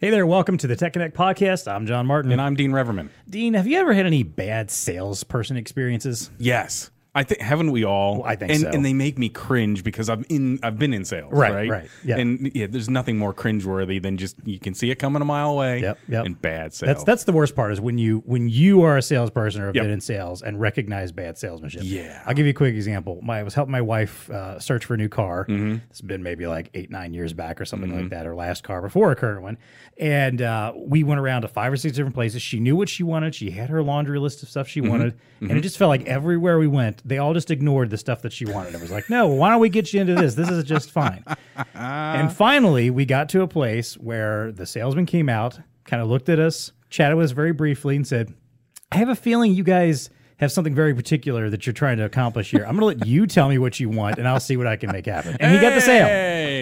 Hey there, welcome to the Tech Connect podcast. I'm John Martin. And I'm Dean Reverman. Dean, have you ever had any bad salesperson experiences? Yes. I think haven't we all? Well, I think and, so. And they make me cringe because I've in I've been in sales, Right, right? right, yeah. And yeah, there's nothing more cringeworthy than just you can see it coming a mile away. Yep, yep. And bad sales. That's that's the worst part is when you when you are a salesperson or have Yep. been in sales and recognize bad salesmanship. Yeah. I'll give you a quick example. My, I was helping my wife uh, search for a new car. Mm-hmm. It's been maybe like eight nine years back or something like that. Her last car before her current one, and uh, we went around to five or six different places. She knew what she wanted. She had her laundry list of stuff she Mm-hmm. wanted, and it just felt like everywhere we went, they all just ignored the stuff that she wanted. It was like, no, why don't we get you into this? This is just fine. and finally, we got to a place where the salesman came out, kind of looked at us, chatted with us very briefly, and said, I have a feeling you guys have something very particular that you're trying to accomplish here. I'm going to let you tell me what you want, and I'll see what I can make happen. And he got the sale.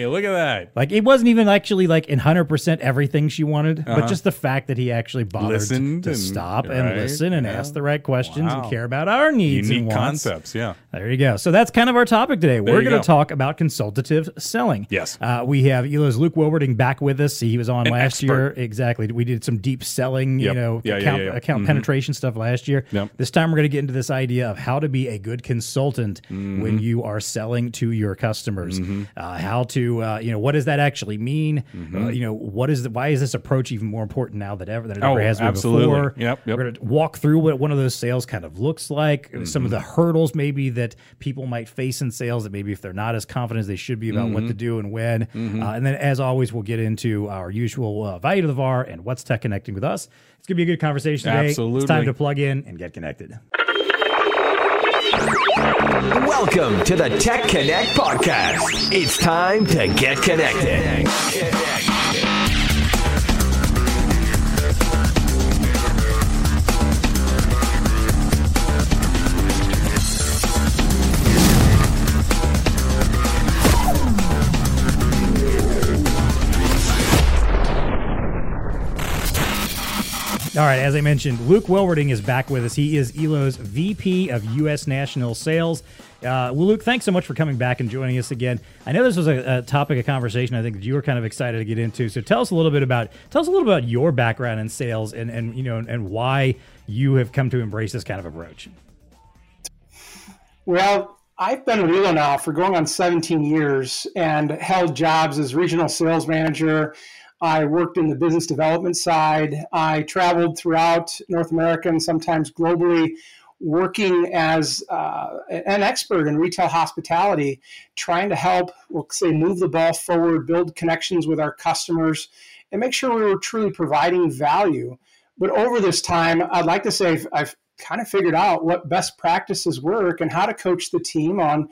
Look at that. Like it wasn't even actually like in hundred percent everything she wanted, but just the fact that he actually bothered Listened to and- stop and right, listen and yeah. ask the right questions and care about our needs and wants. concepts, yeah. There you go. So that's kind of our topic today. We're going to talk about consultative selling. Yes. Uh, we have Elo's Luke Wilberding back with us. He was on An last expert. year. Exactly. We did some deep selling, you know, Yeah, account, yeah, account penetration stuff last year. Yep. This time we're going to get into this idea of how to be a good consultant Mm-hmm. when you are selling to your customers. Uh, how to, uh, you know, what does that actually mean? Mm-hmm. Uh, you know, what is the, why is this approach even more important now than ever than it Oh, ever has been absolutely. before? Yep, yep. We're going to walk through what one of those sales kind of looks like, some Mm-hmm. of the hurdles maybe that people might face in sales that maybe if they're not as confident as they should be about what Mm-hmm. to do and when. Uh, and then, as always, we'll get into our usual uh, value to the VAR and what's tech connecting with us. It's going to be a good conversation today. It's time to plug in and get connected. Welcome to the Tech Connect podcast. It's time to get connected. All right, as I mentioned, Luke Wilberding is back with us. He is Elo's VP of U.S. National Sales. Uh, well, Luke, thanks so much for coming back and joining us again. I know this was a, a topic of conversation. I think that you were kind of excited to get into. So tell us a little bit about tell us a little about your background in sales and and you know and why you have come to embrace this kind of approach. Well, I've been with Elo now for going on 17 years and held jobs as regional sales manager. I worked in the business development side. I traveled throughout North America and sometimes globally, working as uh, an expert in retail hospitality, trying to help, we'll say, move the ball forward, build connections with our customers, and make sure we were truly providing value. But over this time, I'd like to say I've- I've kind of figured out what best practices work and how to coach the team on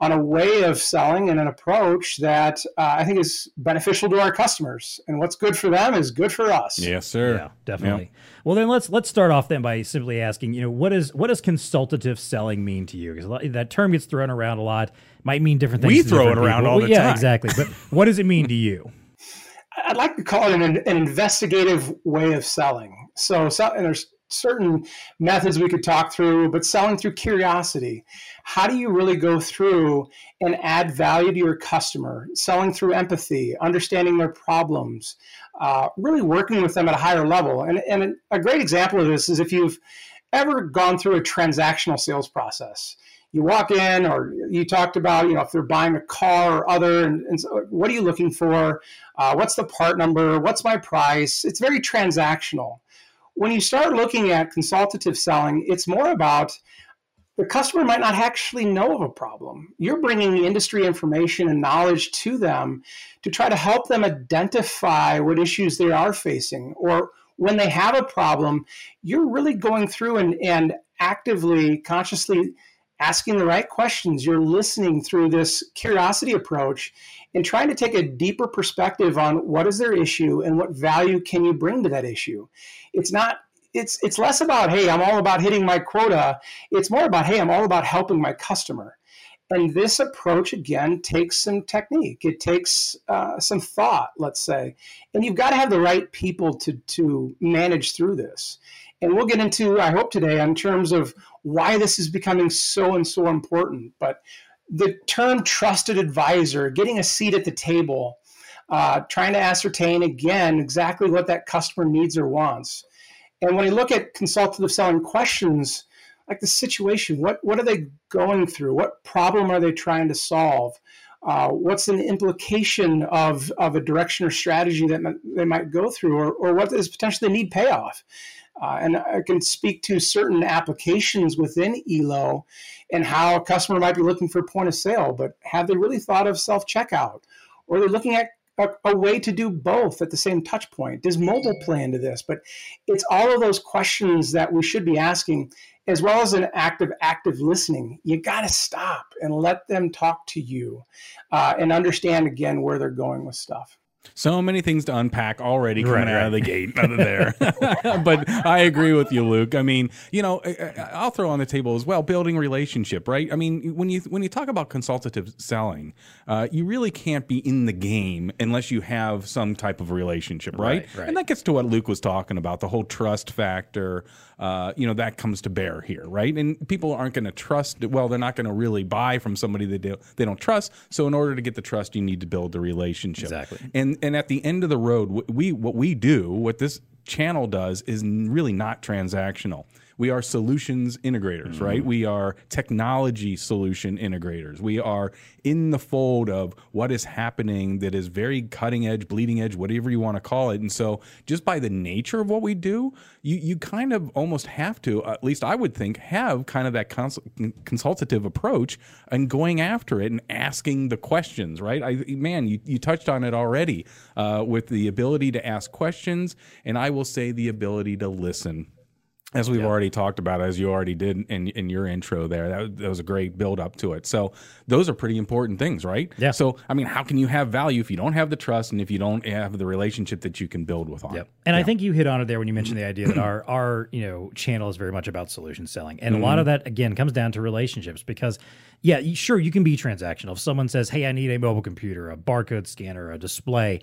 on a way of selling and an approach that uh, I think is beneficial to our customers. And what's good for them is good for us. Yes, sir. Yeah, definitely. Well, then let's let's start off then by simply asking, you know, what is what does consultative selling mean to you? Because that term gets thrown around a lot. Might mean different things. We to throw it around people. all Well, the yeah, time. exactly. But what does it mean to you? I'd like to call it an, an investigative way of selling. So, so and there's certain methods we could talk through, but selling through curiosity. How do you really go through and add value to your customer? Selling through empathy, understanding their problems, uh, really working with them at a higher level. And, and a great example of this is if you've ever gone through a transactional sales process. You walk in, or you talked about, you know, if they're buying a car or other, and, and so what are you looking for? Uh, what's the part number? What's my price? It's very transactional. When you start looking at consultative selling, it's more about the customer might not actually know of a problem. You're bringing industry information and knowledge to them to try to help them identify what issues they are facing. Or when they have a problem, you're really going through and, and actively, consciously asking the right questions. You're listening through this curiosity approach and trying to take a deeper perspective on what is their issue and what value can you bring to that issue. It's not it's it's less about hey, I'm all about hitting my quota. It's more about hey, I'm all about helping my customer. And this approach again takes some technique. It takes uh, some thought, let's say, and you've got to have the right people to to manage through this. And we'll get into, I hope today, in terms of why this is becoming so and so important. But the term trusted advisor, getting a seat at the table, uh, trying to ascertain again exactly what that customer needs or wants. And when you look at consultative selling questions, like the situation, what what are they going through? What problem are they trying to solve? Uh, what's an implication of, of a direction or strategy that they might go through, or, or what is potentially need payoff? Uh, and I can speak to certain applications within ELO and how a customer might be looking for point of sale, but have they really thought of self checkout? Or they're looking at a, a, way to do both at the same touch point? Does mobile play into this? But it's all of those questions that we should be asking, as well as an active, active listening. You got to stop and let them talk to you uh, and understand again where they're going with stuff. So many things to unpack already coming right, out of the gate out of there. but I agree with you, Luke. I mean, you know, I'll throw on the table as well building relationship, right? I mean, when you when you talk about consultative selling, uh, you really can't be in the game unless you have some type of relationship, right? right and that gets to what Luke was talking about, the whole trust factor. Uh, you know, that comes to bear here, right? And people aren't going to trust. Well, they're not going to really buy from somebody that they, they don't trust. So in order to get the trust, you need to build the relationship. Exactly. And and at the end of the road, we what we do, what this channel does, is really not transactional. We are solutions integrators, mm-hmm. right? We are technology solution integrators. We are in the fold of what is happening that is very cutting edge, bleeding edge, whatever you want to call it. And so, just by the nature of what we do, you, you kind of almost have to, at least I would think, have kind of that cons- consultative approach and going after it and asking the questions, right? I, man, you, you touched on it already uh, with the ability to ask questions, and I will say the ability to listen as we've already talked about, as you already did in, in your intro there, that, that, was a great build up to it. So those are pretty important things, right? Yeah. So I mean, how can you have value if you don't have the trust and if you don't have the relationship that you can build with on? Yep. And yeah. I think you hit on it there when you mentioned the idea that our our you know channel is very much about solution selling, and mm-hmm. a lot of that again comes down to relationships because yeah, sure you can be transactional. If someone says, "Hey, I need a mobile computer, a barcode scanner, a display,"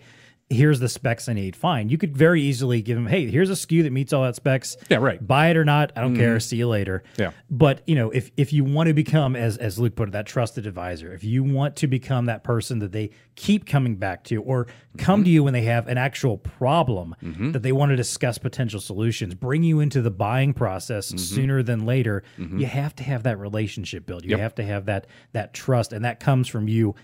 here's the specs I need. Fine. You could very easily give them, hey, here's a SKU that meets all that specs. Yeah, right. Buy it or not. I don't mm-hmm. care. See you later. Yeah. But you know, if if you want to become, as as Luke put it, that trusted advisor, if you want to become that person that they keep coming back to, or come mm-hmm. to you when they have an actual problem mm-hmm. that they want to discuss potential solutions, bring you into the buying process mm-hmm. sooner than later, mm-hmm. you have to have that relationship built. You yep. have to have that that trust, and that comes from you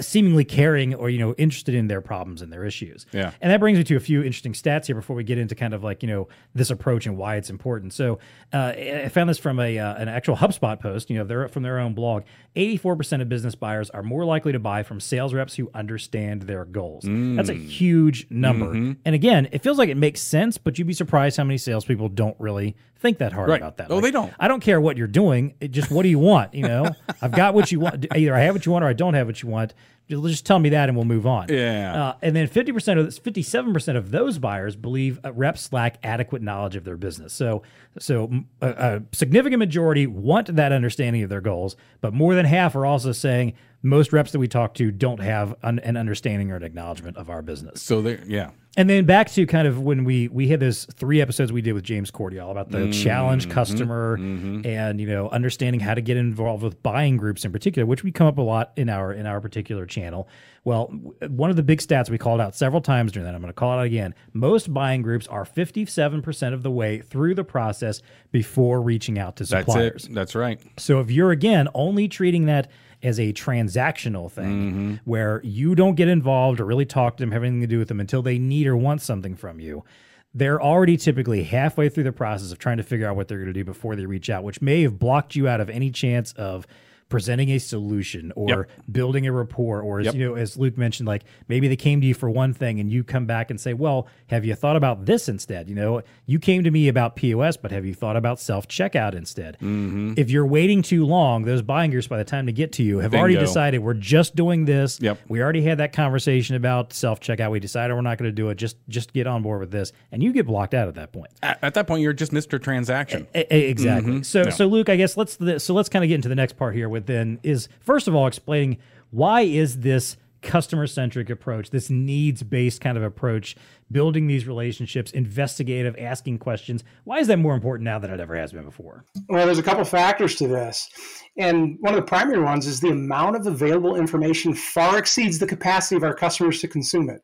seemingly caring or you know interested in their problems and their issues. Yeah. And that brings me to a few interesting stats here before we get into kind of like you know this approach and why it's important. So uh, I found this from a uh, an actual HubSpot post. You know, they're from their own blog. Eighty four percent of business buyers are more likely to buy from sales reps who understand their goals. Mm. That's a huge number. Mm-hmm. And again, it feels like it makes sense, but you'd be surprised how many salespeople don't really think that hard right. about that. Oh, like, they don't. I don't care what you're doing. It just what do you want? You know, I've got what you want. Either I have what you want or I don't have what you want. Just tell me that and we'll move on. Yeah. Uh, and then 50% of 57% of those buyers believe reps lack adequate knowledge of their business. So, so a, a significant majority want that understanding of their goals, but more than half are also saying most reps that we talk to don't have an, an understanding or an acknowledgement of our business. So there, yeah. And then back to kind of when we we had those three episodes we did with James Cordial about the mm-hmm, challenge customer mm-hmm. and you know understanding how to get involved with buying groups in particular, which we come up a lot in our in our particular channel. Well, one of the big stats we called out several times during that, I'm going to call it out again. Most buying groups are 57% of the way through the process before reaching out to suppliers. That's it. That's right. So if you're again only treating that as a transactional thing mm-hmm. where you don't get involved or really talk to them, have anything to do with them until they need or want something from you. They're already typically halfway through the process of trying to figure out what they're going to do before they reach out, which may have blocked you out of any chance of presenting a solution or yep. building a rapport or as yep. you know as Luke mentioned like maybe they came to you for one thing and you come back and say well have you thought about this instead you know you came to me about POS but have you thought about self checkout instead mm-hmm. if you're waiting too long those buying groups by the time to get to you have Bingo. already decided we're just doing this yep. we already had that conversation about self checkout we decided we're not going to do it just just get on board with this and you get blocked out at that point at, at that point you're just Mr. Transaction a- a- exactly mm-hmm. so so Luke I guess let's so let's kind of get into the next part here with then is first of all explaining why is this customer centric approach, this needs based kind of approach, building these relationships, investigative, asking questions. Why is that more important now than it ever has been before? Well, there's a couple factors to this. And one of the primary ones is the amount of available information far exceeds the capacity of our customers to consume it.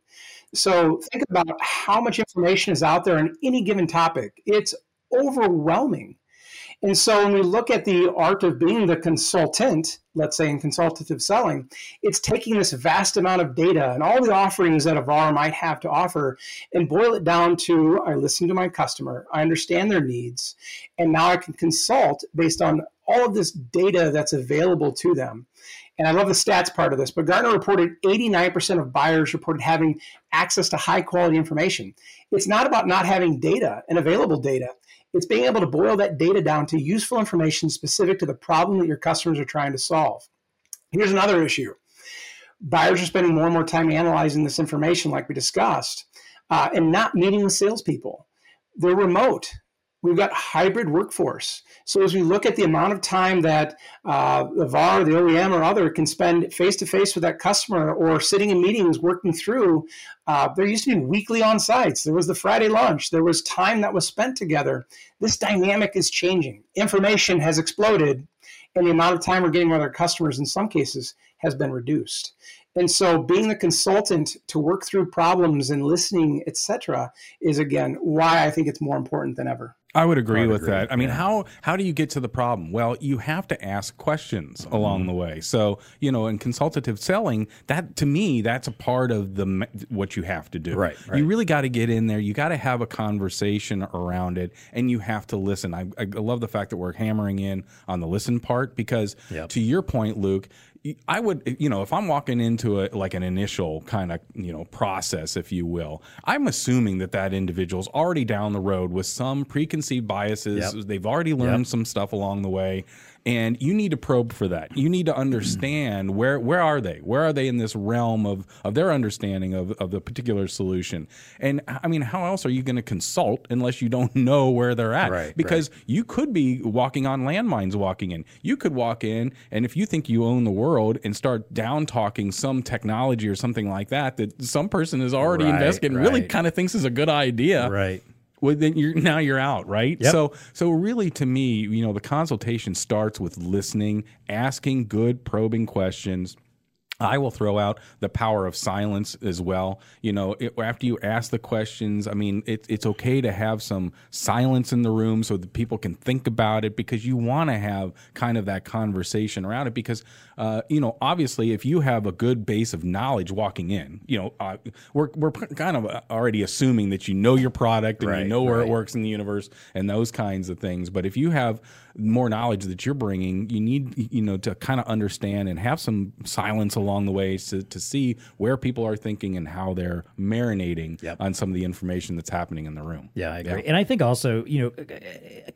So think about how much information is out there on any given topic. It's overwhelming. And so when we look at the art of being the consultant, let's say in consultative selling, it's taking this vast amount of data and all the offerings that a VAR might have to offer and boil it down to I listen to my customer, I understand their needs, and now I can consult based on all of this data that's available to them. And I love the stats part of this, but Gartner reported 89% of buyers reported having access to high quality information. It's not about not having data and available data. It's being able to boil that data down to useful information specific to the problem that your customers are trying to solve. Here's another issue buyers are spending more and more time analyzing this information, like we discussed, uh, and not meeting with salespeople. They're remote. We've got hybrid workforce. So as we look at the amount of time that uh, the VAR, the OEM, or other can spend face to face with that customer or sitting in meetings working through, uh, there used to be weekly on sites. There was the Friday lunch. There was time that was spent together. This dynamic is changing. Information has exploded, and the amount of time we're getting with our customers in some cases has been reduced. And so being the consultant to work through problems and listening, etc., is again why I think it's more important than ever. I would agree I would with agree. that. I mean, yeah. how how do you get to the problem? Well, you have to ask questions mm-hmm. along the way. So, you know, in consultative selling, that to me, that's a part of the what you have to do. Right. right. You really got to get in there. You got to have a conversation around it, and you have to listen. I, I love the fact that we're hammering in on the listen part because, yep. to your point, Luke, I would, eh, you know, if I'm walking into a like an initial kind of, you know, process, if you will, I'm assuming that that individual's already down the road with some preconceived biases. Yep. They've already learned yep. some stuff along the way, and you need to probe for that. You need to understand where where are they? Where are they in this realm of of their understanding of of the particular solution? And I mean, how else are you going to consult unless you don't know where they're at? Right, because right. you could be walking on landmines walking in. You could walk in, and if you think you own the world and start down talking some technology or something like that that some person is already right, invested and really kind of thinks is a good idea, right? Well then you're now you're out right yep. so so really to me you know the consultation starts with listening asking good probing questions I will throw out the power of silence as well. You know, it, after you ask the questions, I mean, it, it's okay to have some silence in the room so that people can think about it because you want to have kind of that conversation around it. Because, uh, you know, obviously, if you have a good base of knowledge walking in, you know, uh, we're, we're kind of already assuming that you know your product and right, you know where right. it works in the universe and those kinds of things. But if you have more knowledge that you're bringing, you need you know to kind of understand and have some silence along the way to, to see where people are thinking and how they're marinating yep. on some of the information that's happening in the room. Yeah, I agree. Yeah. And I think also, you know,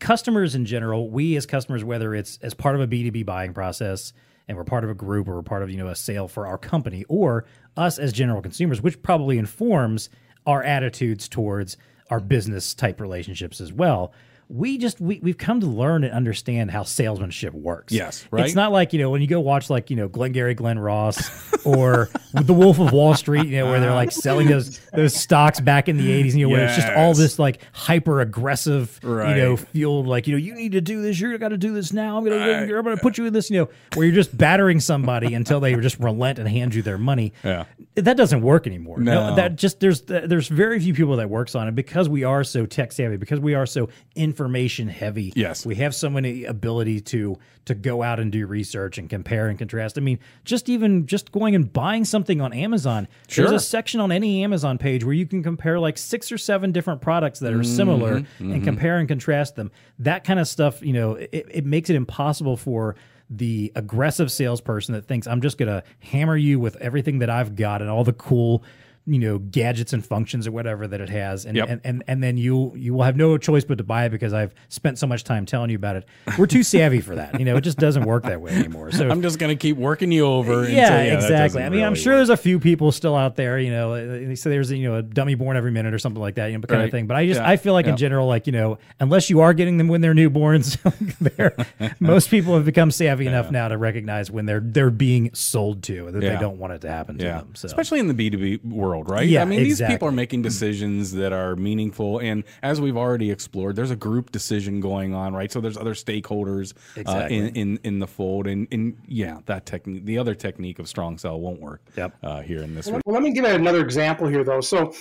customers in general, we as customers, whether it's as part of a B2B buying process and we're part of a group or we're part of, you know, a sale for our company or us as general consumers, which probably informs our attitudes towards our business type relationships as well we just we, we've come to learn and understand how salesmanship works. Yes, right. It's not like you know when you go watch like you know Glengarry Glen Ross or The Wolf of Wall Street, you know where they're like selling those those stocks back in the eighties, you know yes. where it's just all this like hyper aggressive, right. you know, fueled like you know you need to do this, you're got to do this now. I'm gonna I, I'm gonna put you in this, you know, where you're just battering somebody until they just relent and hand you their money. Yeah, that doesn't work anymore. No. no, that just there's there's very few people that works on it because we are so tech savvy, because we are so in information heavy. Yes. We have so many ability to to go out and do research and compare and contrast. I mean, just even just going and buying something on Amazon. Sure. There's a section on any Amazon page where you can compare like six or seven different products that are mm-hmm, similar mm-hmm. and compare and contrast them. That kind of stuff, you know, it, it makes it impossible for the aggressive salesperson that thinks I'm just going to hammer you with everything that I've got and all the cool you know gadgets and functions or whatever that it has and Yep. and, and and then you you will have no choice but to buy it because I've spent so much time telling you about it. We're too savvy for that. You know, it just doesn't work that way anymore. So I'm just going to keep working you over. until- yeah, exactly. I mean, I'm sure work. there's a few people still out there, you know, so there's you know a dummy born every minute or something like that, you know, kind Right. of thing. But I just Yeah. I feel like Yeah. in general, like you know, unless you are getting them when they're newborns, they're, most people have become savvy enough now to recognize when they're they're being sold to that Yeah. they don't want it to happen to Yeah, them. So especially in the B two B world, right? Yeah, I mean, these people are making decisions that are meaningful, and as we've already explored, there's a group decision going on, right? So there's other stakeholders uh, in, in in the fold, and and yeah, that technique, the other technique of strong sell won't work. Yep. Uh, here in this. One. Well, let me give you another example here, though. So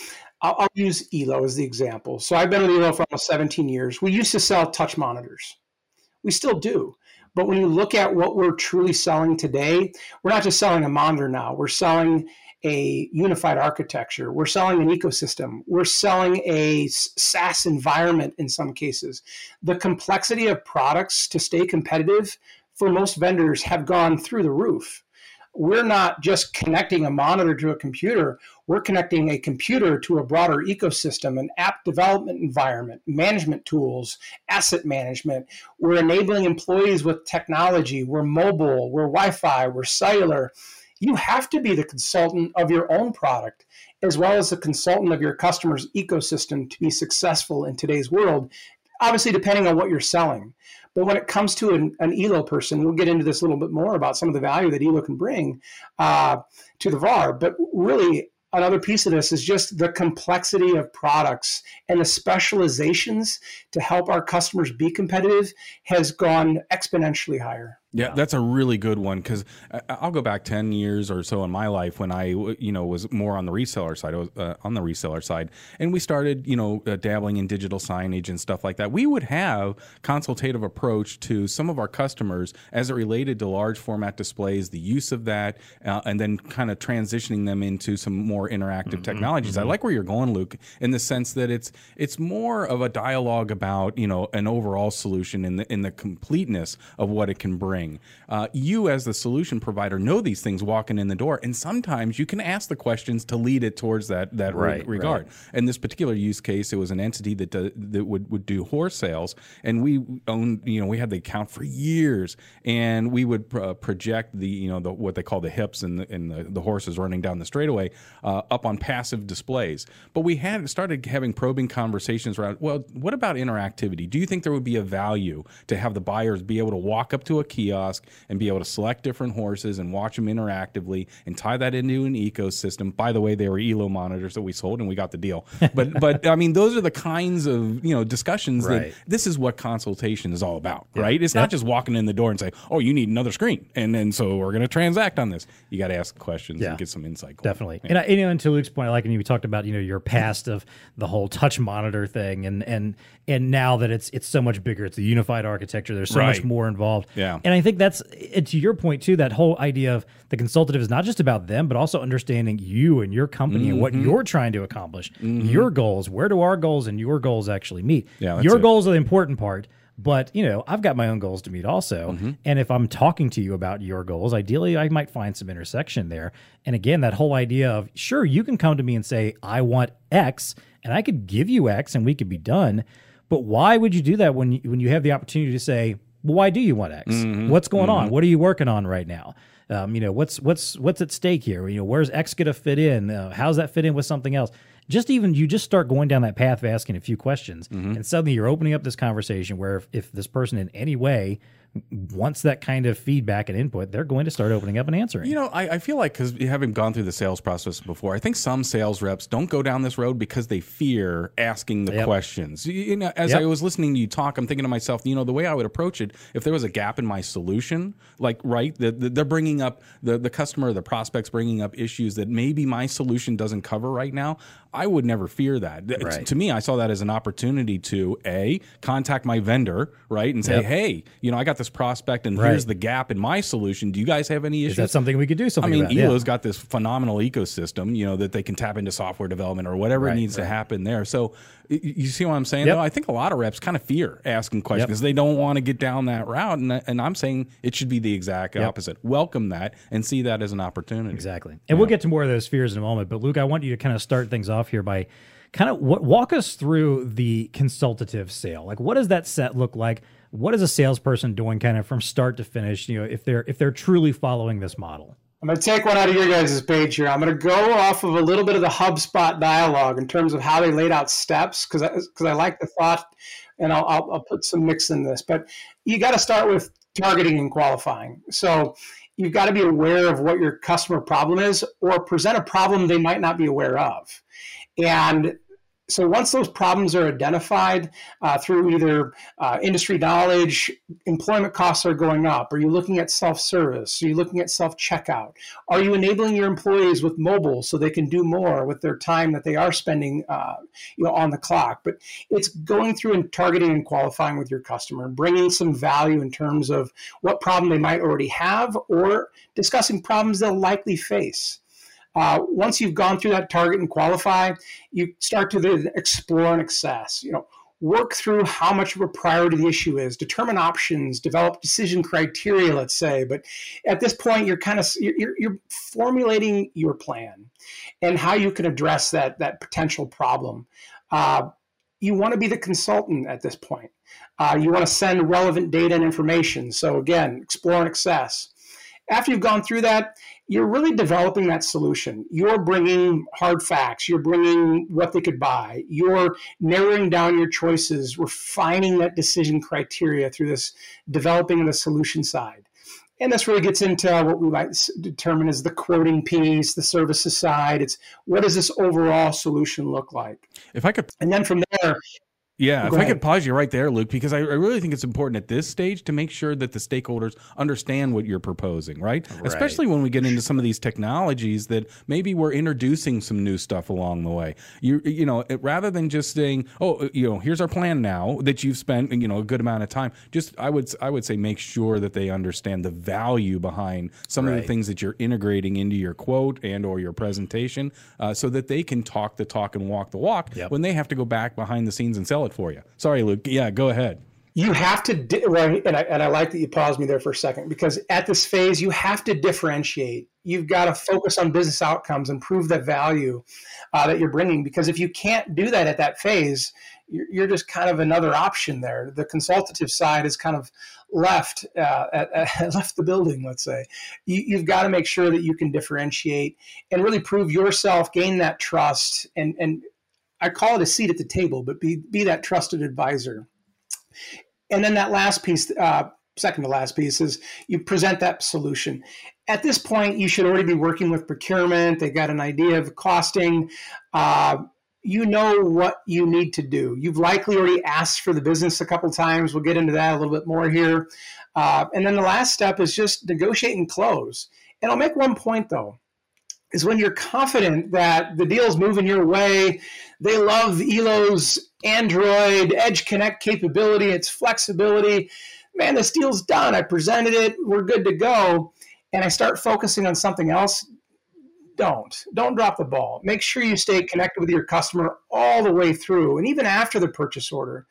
I'll, I'll use Elo as the example. So I've been with Elo for almost 17 years. We used to sell touch monitors. We still do. But when you look at what we're truly selling today, we're not just selling a monitor now. We're selling a unified architecture. We're selling an ecosystem. We're selling a SaaS environment in some cases. The complexity of products to stay competitive for most vendors have gone through the roof we're not just connecting a monitor to a computer, we're connecting a computer to a broader ecosystem, an app development environment, management tools, asset management. We're enabling employees with technology. We're mobile, we're Wi Fi, we're cellular. You have to be the consultant of your own product as well as the consultant of your customer's ecosystem to be successful in today's world, obviously, depending on what you're selling. But when it comes to an, an ELO person, we'll get into this a little bit more about some of the value that ELO can bring uh, to the VAR. But really, another piece of this is just the complexity of products and the specializations to help our customers be competitive has gone exponentially higher. Yeah, that's a really good one because I'll go back ten years or so in my life when I, you know, was more on the reseller side. I was uh, on the reseller side, and we started, you know, uh, dabbling in digital signage and stuff like that. We would have consultative approach to some of our customers as it related to large format displays, the use of that, uh, and then kind of transitioning them into some more interactive technologies. I like where you're going, Luke, in the sense that it's it's more of a dialogue about, you know, an overall solution in the in the completeness of what it can bring. Uh, you, as the solution provider, know these things walking in the door, and sometimes you can ask the questions to lead it towards that that re- Right, regard. In this particular use case, it was an entity that do, that would, would do horse sales, and we owned, you know, we had the account for years, and we would uh, project the, you know, the, what they call the hips and the, and the, the horses running down the straightaway uh, up on passive displays. But we had started having probing conversations around, well, what about interactivity? Do you think there would be a value to have the buyers be able to walk up to a kiosk and be able to select different horses and watch them interactively and tie that into an ecosystem? By the way, they were Elo monitors that we sold and we got the deal. But but I mean, those are the kinds of you know discussions Right. that this is what consultation is all about, right? It's not just walking in the door and say, "Oh, you need another screen," and then so we're going to transact on this. You got to ask questions Yeah. and get some insight. going. Definitely. And, I, you know, and to Luke's point, I like when you talked about, you know, your past of the whole touch monitor thing and and and now that it's it's so much bigger, it's a unified architecture, there's so much more involved. Yeah. And I think that's to your point too, that whole idea of the consultative is not just about them, but also understanding you and your company and what Mm-hmm. you're trying to accomplish, your goals, where do our goals and your goals actually meet? Yeah, your it. goals are the important part. But you know, I've got my own goals to meet also, Mm-hmm. and if I'm talking to you about your goals, ideally I might find some intersection there. And again, that whole idea of sure you can come to me and say I want X, and I could give you X, and we could be done. But why would you do that when you, when you have the opportunity to say, well, why do you want X? Mm-hmm. What's going on? What are you working on right now? Um, you know, what's what's what's at stake here? You know, where's X going to fit in? Uh, how's that fit in with something else? Just even you just start going down that path of asking a few questions, Mm-hmm. and suddenly you're opening up this conversation where if, if this person in any way wants that kind of feedback and input, they're going to start opening up and answering. You know, I, I feel like because having gone through the sales process before, I think some sales reps don't go down this road because they fear asking the Yep. questions. You, know, as Yep. I was listening to you talk, I'm thinking to myself, you know, the way I would approach it, if there was a gap in my solution, like right, the, the, they're bringing up the the customer, the prospects bringing up issues that maybe my solution doesn't cover right now. I would never fear that. Right. To me, I saw that as an opportunity to a contact my vendor, right, and say, Yep. hey, you know, I got this prospect, and Right. here's the gap in my solution. Do you guys have any issues? Is that something we could do something I mean, about? Yeah. Elo's got this phenomenal ecosystem, you know, that they can tap into software development or whatever Right, needs to happen there. So, you see what I'm saying? Yep. Though I think a lot of reps kind of fear asking questions Yep. because they don't want to get down that route, and, and I'm saying it should be the exact Yep. opposite. Welcome that and see that as an opportunity. Exactly. And we'll get to more of those fears in a moment. But Luke, I want you to kind of start things off here by kind of what, walk us through the consultative sale. Like, what does that set look like? What is a salesperson doing kind of from start to finish? You know, if they're if they're truly following this model. I'm going to take one out of your guys' page here. I'm going to go off of a little bit of the HubSpot dialogue in terms of how they laid out steps because I, 'cause I like the thought, and I'll, I'll, I'll put some mix in this. But you got to start with targeting and qualifying. So you've got to be aware of what your customer problem is or present a problem they might not be aware of. And so once those problems are identified uh, through either uh, industry knowledge, employment costs are going up. Are you looking at self-service? Are you looking at self-checkout? Are you enabling your employees with mobile so they can do more with their time that they are spending, uh, you know, on the clock? But it's going through and targeting and qualifying with your customer, bringing some value in terms of what problem they might already have, or discussing problems they'll likely face. Uh, once you've gone through that target and qualify, you start to explore and assess. You know, work through how much of a priority the issue is, determine options, develop decision criteria. Let's say, but at this point, you're kind of you're, you're formulating your plan and how you can address that that potential problem. Uh, you want to be the consultant at this point. Uh, you want to send relevant data and information. So again, explore and assess after you've gone through that, you're really developing that solution. You're bringing hard facts. You're bringing what they could buy. You're narrowing down your choices, refining that decision criteria through this developing the solution side. And this really gets into what we might determine as the quoting piece, the services side. It's what does this overall solution look like? If I could And then from there, Yeah, if Go I could pause you right there, Luke, because I, I really think it's important at this stage to make sure that the stakeholders understand what you're proposing, right? Especially when we get into some of these technologies that maybe we're introducing some new stuff along the way. You you know, it, rather than just saying, "Oh, you know, here's our plan now," that you've spent you know a good amount of time. Just I would I would say make sure that they understand the value behind some of the things that you're integrating into your quote and or your presentation, uh, so that they can talk the talk and walk the walk Yep. when they have to go back behind the scenes and sell it for you. Sorry, Luke. Yeah, go ahead. you have to di- and I, and I like that you paused me there for a second because at this phase you have to differentiate you've got to focus on business outcomes and prove the value uh, that you're bringing because if you can't do that at that phase you're, just kind of another option there the consultative side is kind of left uh, at, at- left the building let's say you, you've got to make sure that you can differentiate and really prove yourself gain that trust and and I call it a seat at the table, but be be that trusted advisor. And then that last piece, uh, second to last piece, is you present that solution. At this point, you should already be working with procurement. They've got an idea of costing. Uh, you know what you need to do. You've likely already asked for the business a couple times. We'll get into that a little bit more here. Uh, and then the last step is just negotiate and close. And I'll make one point though is when you're confident that the deal's moving your way. They love Elo's Android Edge Connect capability, its flexibility. Man, this deal's done. I presented it. We're good to go. And I start focusing on something else. Don't. Don't drop the ball. Make sure you stay connected with your customer all the way through and even after the purchase order.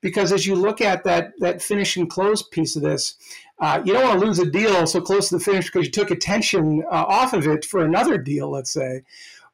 Because as you look at that, that finish and close piece of this, uh, you don't want to lose a deal so close to the finish because you took attention uh, off of it for another deal, let's say.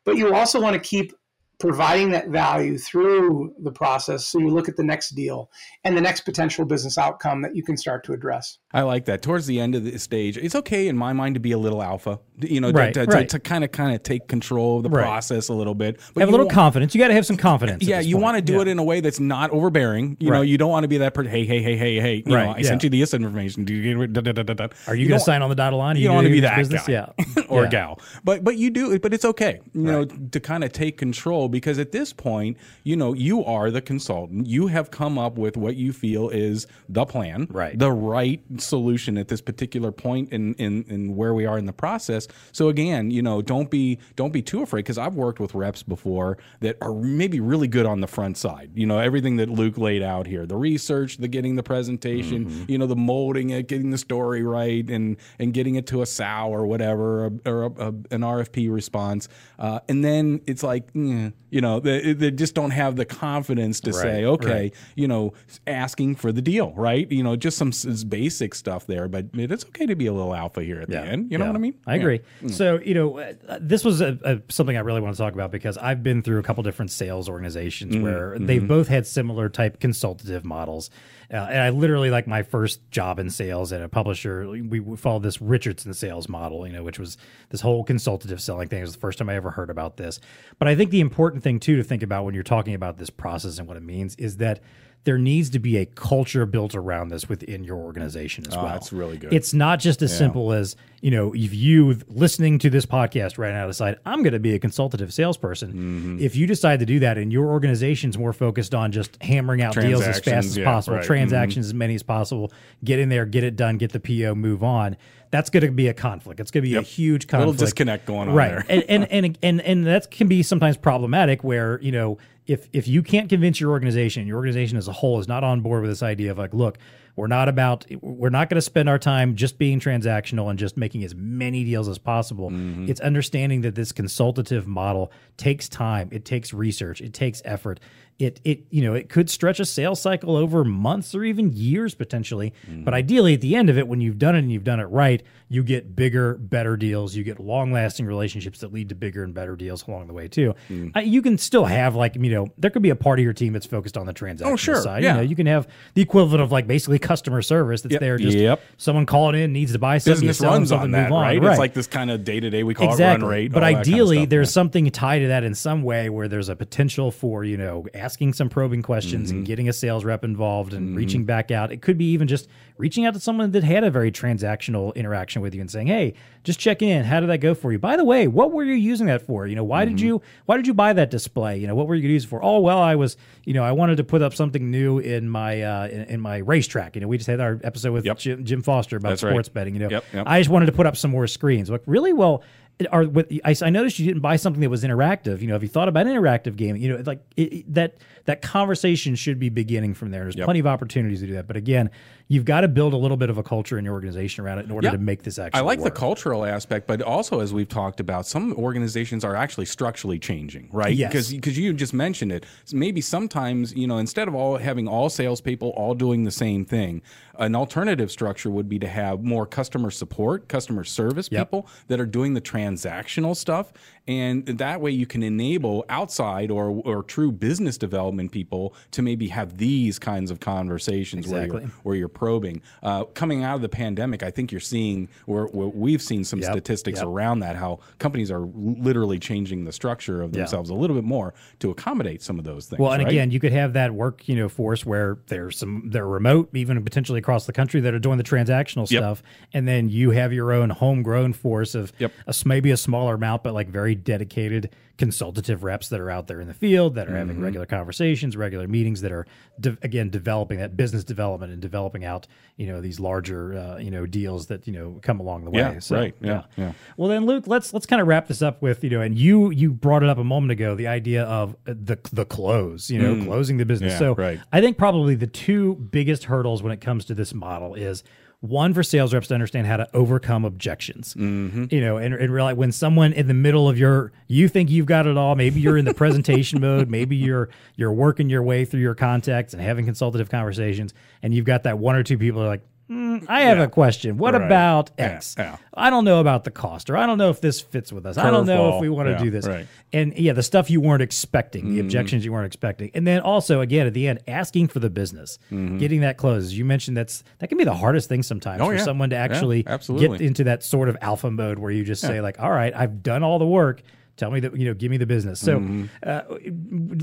But you also want to keep providing that value through the process so you look at the next deal and the next potential business outcome that you can start to address. I like that. Towards the end of the stage, it's okay in my mind to be a little alpha, you know, Right, to, to, right. to, kind of kind of take control of the Right. process a little bit. But have a little want- confidence. You got to have some confidence. Yeah, you want to do Yeah. it in a way that's not overbearing. You know, you don't want to be that person. Hey, hey, hey, hey, hey. You Right, know, I yeah. sent you this information. Do you get da, da, da, da, da. Are you, going to sign on the dotted line? Are you don't want to be that business? guy Yeah. or Yeah. gal. But but you do. But it's okay. You know, to kind of take control control because at this point, you know, you are the consultant. You have come up with what you feel is the plan, Right. The right solution at this particular point in in, in where we are in the process. So again, you know, don't be don't be too afraid because I've worked with reps before that are maybe really good on the front side. You know, everything that Luke laid out here, the research, the getting the presentation, Mm-hmm. you know, the molding it, getting the story right, and and getting it to a SOW or whatever, or, or a, a, an RFP response, uh, and then it's like, mm, you know, they, they just don't have the confidence to say, okay, right. you know, asking for the deal, right? You know, just some basic stuff there, but it's okay to be a little alpha here at the end. You know Yeah. what I mean? I Yeah. agree. So, you know, uh, this was a, a, something I really want to talk about because I've been through a couple different sales organizations Mm-hmm. where they've both had similar type consultative models. Uh, and I literally, like my first job in sales at a publisher, we, we followed this Richardson sales model, you know, which was this whole consultative selling thing. It was the first time I ever heard about this. But I think the important thing, too, to think about when you're talking about this process and what it means is that there needs to be a culture built around this within your organization as well. Oh, that's really good. It's not just as simple as, you know, if you listening to this podcast right now decide, I'm going to be a consultative salesperson. Mm-hmm. If you decide to do that and your organization's more focused on just hammering out deals as fast as yeah, possible, right. Mm-hmm. transactions as many as possible, get in there, get it done, get the PO, move on, that's going to be a conflict. It's going to be a huge conflict. Little disconnect going on right. there. and, and, and, and, and that can be sometimes problematic where, you know, if, if you can't convince your organization, your organization as a whole is not on board with this idea of like, look, we're not about, we're not going to spend our time just being transactional and just making as many deals as possible. Mm-hmm. It's understanding that this consultative model takes time, it takes research, it takes effort. It, it you know it could stretch a sales cycle over months or even years potentially Mm-hmm. but ideally at the end of it when you've done it and you've done it right you get bigger better deals you get long lasting relationships that lead to bigger and better deals along the way too Mm. Uh, you can still have like you know there could be a part of your team that's focused on the transaction Oh, sure. side Yeah. you know you can have the equivalent of like basically customer service that's Yep. there just Yep. someone calling in needs to buy something Business runs something, on move that, on. right? right It's like this kind of day to day. We call exactly. it run rate. But all that kind of ideally, stuff. there's Yeah. something tied to that in some way where there's a potential for you know asking some probing questions Mm-hmm. and getting a sales rep involved and reaching back out. It could be even just reaching out to someone that had a very transactional interaction with you and saying, "Hey, just checking in. How did that go for you? By the way, what were you using that for? You know, why Mm-hmm. did you why did you buy that display? You know, what were you going to use it for? Oh, well, I was you know I wanted to put up something new in my uh, in, in my racetrack. You know, we just had our episode with Yep. Jim, Jim Foster about That's right. sports betting. You know, Yep, yep. I just wanted to put up some more screens. Like, really? Well, are I, I noticed you didn't buy something that was interactive. You know, have you thought about interactive gaming? You know, like it, it- that that conversation should be beginning from there. There's Yep. plenty of opportunities to do that, but again, you've got to build a little bit of a culture in your organization around it in order Yeah. to make this actually. I like the cultural aspect, but also as we've talked about, some organizations are actually structurally changing, right? Yes. Because because you just mentioned it. Maybe sometimes you know instead of all having all salespeople all doing the same thing, an alternative structure would be to have more customer support, customer service Yep. people that are doing the transactional stuff, and that way you can enable outside or or true business development people to maybe have these kinds of conversations where you're where you're probing. Uh, coming out of the pandemic, I think you're seeing, or, or we've seen some Yep, statistics yep. around that, how companies are literally changing the structure of themselves a little bit more to accommodate some of those things. Well, and right? again, you could have that work, you know, force where there's some they're remote, even potentially across the country that are doing the transactional Yep. stuff, and then you have your own homegrown force of Yep. a maybe a smaller amount, but like very dedicated consultative reps that are out there in the field that are having Mm-hmm. regular conversations, regular meetings that are de- again developing that business development and developing out, you know, these larger, uh, you know, deals that you know come along the way. Yeah, right. Yeah, yeah. Well, then, Luke, let's let's kind of wrap this up with you know, and you you brought it up a moment ago, the idea of the the close, you know, closing the business. Mm. Yeah, so, right. I think probably the two biggest hurdles when it comes to this model is one for sales reps to understand how to overcome objections. Mm-hmm. You know, and, and realize when someone in the middle of your, you think you've got it all. Maybe you're in the presentation mode. Maybe you're you're working your way through your contacts and having consultative conversations, and you've got that one or two people that are like. "Mm, I have a question. What Right. about Yeah, X? yeah. I don't know about the cost, or I don't know if this fits with us. I don't know if we want to Yeah, do this. right. And yeah, the stuff you weren't expecting, Mm-hmm. the objections you weren't expecting, and then also again at the end, asking for the business, getting that closed. You mentioned that's that can be the hardest thing sometimes Mm-hmm. Oh, for yeah. someone to actually get into that sort of alpha mode where you just say like, "All right, I've done all the work. Tell me that you know, give me the business." So, Mm-hmm. uh,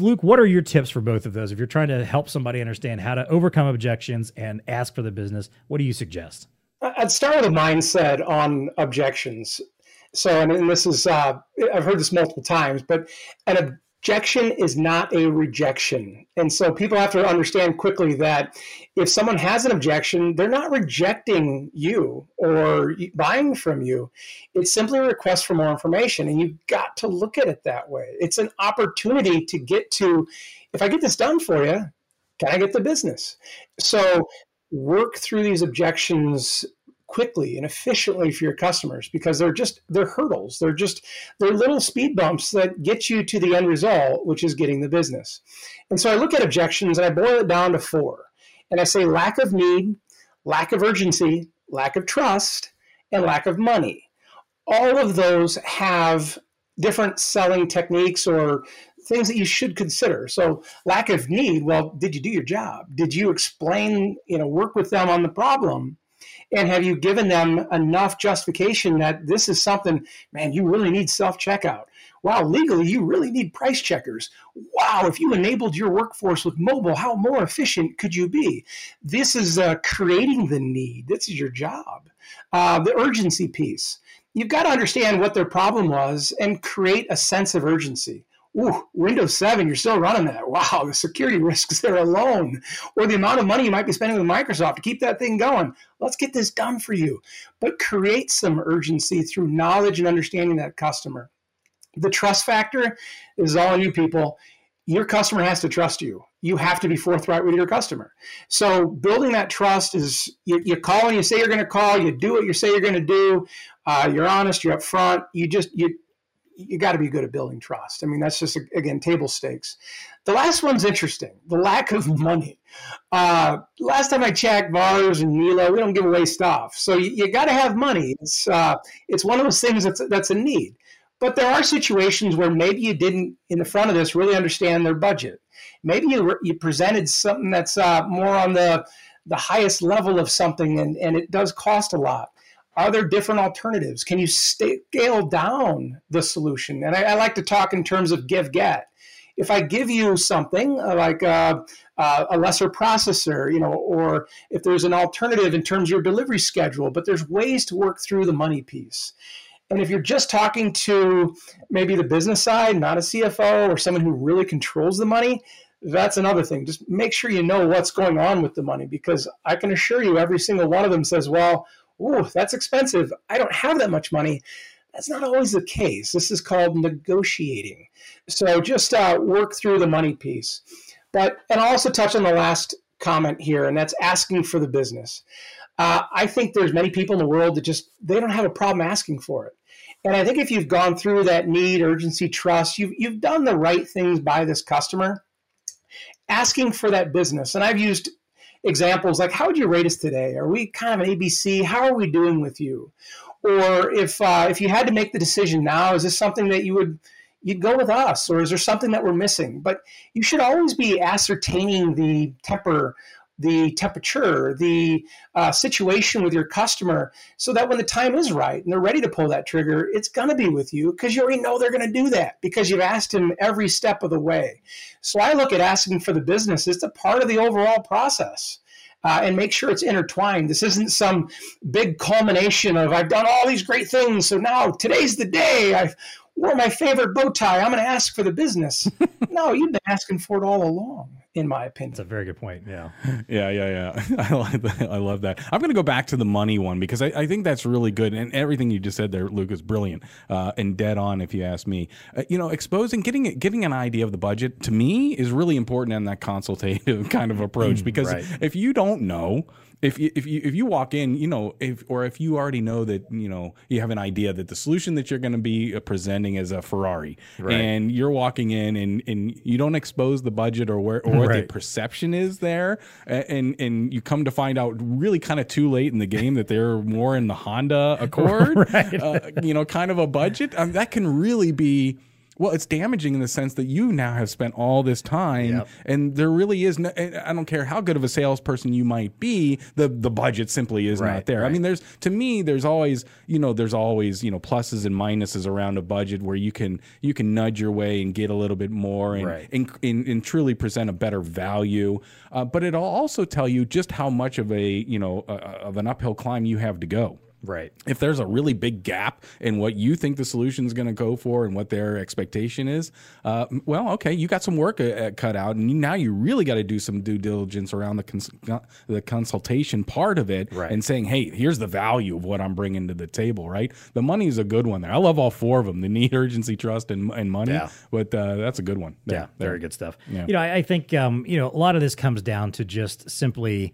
Luke, what are your tips for both of those? If you're trying to help somebody understand how to overcome objections and ask for the business, what do you suggest? I'd start with a mindset on objections. So, and, and this is, uh, I've heard this multiple times, but an objection is not a rejection. And so people have to understand quickly that if someone has an objection, they're not rejecting you or buying from you. It's simply a request for more information. And you've got to look at it that way. It's an opportunity to get to, if I get this done for you, can I get the business? So work through these objections quickly and efficiently for your customers because they're just they're hurdles they're just they're little speed bumps that get you to the end result which is getting the business and so i look at objections and i boil it down to four and i say lack of need lack of urgency lack of trust and lack of money all of those have different selling techniques or things that you should consider. So lack of need, well, did you do your job? Did you explain, you know, work with them on the problem? And have you given them enough justification that this is something, man, you really need self checkout? Wow, legally, you really need price checkers. Wow, if you enabled your workforce with mobile, how more efficient could you be? This is uh, creating the need. This is your job. Uh, the urgency piece. You've got to understand what their problem was and create a sense of urgency ooh, Windows 7, you're still running that. Wow, the security risks there alone, or the amount of money you might be spending with Microsoft to keep that thing going. Let's get this done for you. But create some urgency through knowledge and understanding that customer. The trust factor is all you people. Your customer has to trust you. You have to be forthright with your customer. So building that trust is you, you call and you say you're going to call. You do what you say you're going to do. Uh, you're honest. You're upfront. You just you you got to be good at building trust. I mean, that's just again table stakes. The last one's interesting. The lack of money. Uh, last time I checked, VARs and Elo, we don't give away stuff, so you, you got to have money. It's uh, it's one of those things that's that's a need. But there are situations where maybe you didn't, in the front of this, really understand their budget. Maybe you you presented something that's uh, more on the the highest level of something, and, and it does cost a lot are there different alternatives? Can you scale down the solution? And I, I like to talk in terms of give get. If I give you something uh, like a, uh, uh, a, lesser processor, you know, or if there's an alternative in terms of your delivery schedule, but there's ways to work through the money piece. And if you're just talking to maybe the business side, not a CFO or someone who really controls the money, that's another thing. Just make sure you know what's going on with the money because I can assure you every single one of them says, well, oh, that's expensive. I don't have that much money. That's not always the case. This is called negotiating. So just uh, work through the money piece. But, and I'll also touch on the last comment here, and that's asking for the business. Uh, I think there's many people in the world that just, they don't have a problem asking for it. And I think if you've gone through that need, urgency, trust, you've, you've done the right things by this customer, asking for that business. And I've used examples like how would you rate us today? Are we kind of an ABC? How are we doing with you? Or if uh, if you had to make the decision now, is this something that you would you'd go with us, or is there something that we're missing? But you should always be ascertaining the temper the temperature, the uh, situation with your customer, so that when the time is right and they're ready to pull that trigger, it's going to be with you because you already know they're going to do that because you've asked them every step of the way. So I look at asking for the business as a part of the overall process. Uh, and make sure it's intertwined. This isn't some big culmination of I've done all these great things, so now today's the day. I've wore my favorite bow tie. I'm going to ask for the business. no, you've been asking for it all along in my opinion. That's a very good point. Yeah. yeah, yeah, yeah. I like that. I love that. I'm going to go back to the money one because I, I, think that's really good. And everything you just said there, Luke, is brilliant uh, and dead on, if you ask me. Uh, you know, exposing, getting getting an idea of the budget to me is really important in that consultative kind of approach mm, because right. if you don't know, if you, if you if you walk in, you know, if or if you already know that you know you have an idea that the solution that you're going to be uh, presenting is a Ferrari, right. and you're walking in and and you don't expose the budget or where or what right. the perception is there, and and you come to find out really kind of too late in the game that they're more in the Honda Accord, right. uh, you know, kind of a budget. Um, that can really be well, it's damaging in the sense that you now have spent all this time, yep. and there really is. No, I don't care how good of a salesperson you might be, the the budget simply is right, not there. Right. I mean, there's to me, there's always you know, there's always you know pluses and minuses around a budget where you can you can nudge your way and get a little bit more and right. and, and, and, truly present a better value. Uh, but it'll also tell you just how much of a you know uh, of an uphill climb you have to go. Right. if there's a really big gap in what you think the solution is going to go for and what their expectation is, uh, well, okay, you got some work uh, uh, cut out, and you, now you really got to do some due diligence around the cons- the consultation part of it, Right. and saying, hey, here's the value of what I'm bringing to the table, right? The money is a good one there. I love all four of them: the need, urgency, trust, and, and money. Yeah. But uh, that's a good one. There, Yeah, there. very good stuff. Yeah. You know, I, I think um, you know a lot of this comes down to just simply,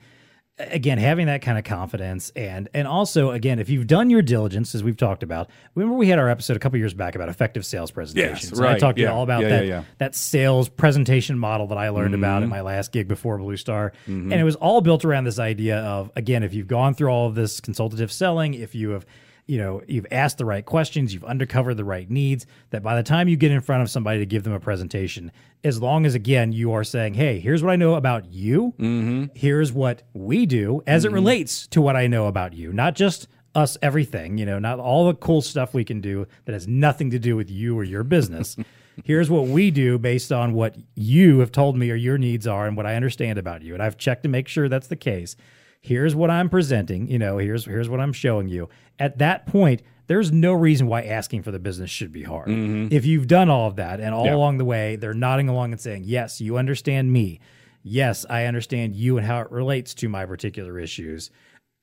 again, having that kind of confidence, and and also again, if you've done your diligence, as we've talked about. Remember, we had our episode a couple years back about effective sales presentations. I right, talked to you all about yeah, that yeah, yeah. that sales presentation model that I learned about Mm-hmm. at my last gig before Blue Star, and it was all built around this idea of again, if you've gone through all of this consultative selling, if you have you know you've asked the right questions you've uncovered the right needs that by the time you get in front of somebody to give them a presentation as long as again you are saying hey here's what i know about you. Mm-hmm. Here's what we do as it mm-hmm. relates to what i know about you not just us everything you know not all the cool stuff we can do that has nothing to do with you or your business. Here's what we do based on what you have told me or your needs are and what i understand about you. And i've checked to make sure that's the case here's what I'm presenting, you know, here's here's what I'm showing you. At that point, there's no reason why asking for the business should be hard. Mm-hmm. If you've done all of that and all Yeah. along the way they're nodding along and saying, "Yes, you understand me. Yes, I understand you and how it relates to my particular issues.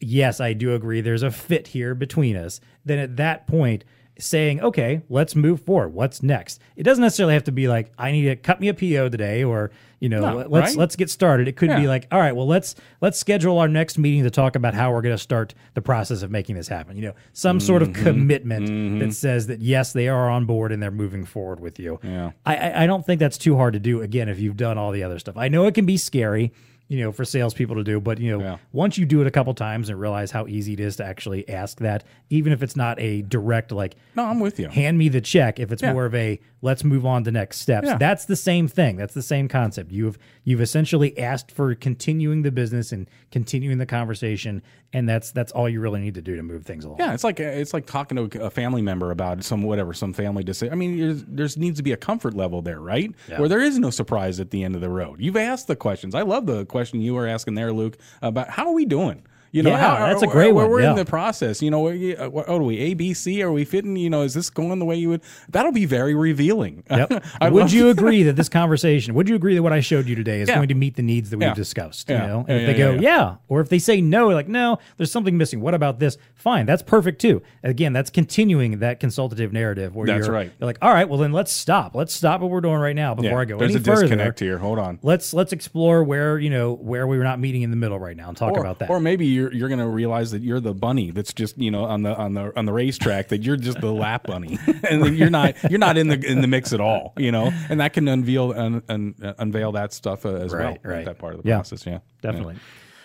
Yes, I do agree there's a fit here between us." Then at that point, saying, "Okay, let's move forward. What's next?" It doesn't necessarily have to be like, "I need to cut me a PO today," or you know, No, let's right? let's get started. It could be like, all right, well, let's let's schedule our next meeting to talk about how we're going to start the process of making this happen. You know, some sort of Mm-hmm. commitment that says that yes, they are on board and they're moving forward with you. Yeah. I, I I don't think that's too hard to do. Again, if you've done all the other stuff, I know it can be scary. You know, for salespeople to do, but you know, Yeah. once you do it a couple times and realize how easy it is to actually ask that, even if it's not a direct like, No, I'm with you. hand me the check if it's Yeah. more of a let's move on to next steps Yeah. that's the same thing that's the same concept you've you've essentially asked for continuing the business and continuing the conversation and that's that's all you really need to do to move things along Yeah, it's like it's like talking to a family member about some whatever some family decision. I mean, there's, there's needs to be a comfort level there, right? Where there is no surprise at the end of the road. You've asked the questions. I love the question you were asking there, Luke, about how are we doing. You know, Yeah, how, that's a great where one, We're yeah. in the process. You know, uh, what, oh, do we A, B, C? Are we fitting? You know, is this going the way you would? That'll be very revealing. Yep. Would you agree that this conversation, would you agree that what I showed you today is Yeah. going to meet the needs that we've discussed? Yeah. You know, and if they go, yeah, or if they say no, like, no, there's something missing. What about this? Fine, that's perfect too. Again, that's continuing that consultative narrative where That's you're, right. you're like, all right, well then let's stop. Let's stop what we're doing right now before I go there's any a further. disconnect here. Hold on. Let's let's explore where you know where we were not meeting in the middle right now and talk or, about that. Or maybe you're you're gonna realize that you're the bunny that's just you know on the on the on the racetrack that you're just the lap bunny and then you're not you're not in the in the mix at all. You know, and that can unveil un, un, uh, unveil that stuff uh, as Right, well. right. That part of the Yeah. process. Yeah, Definitely.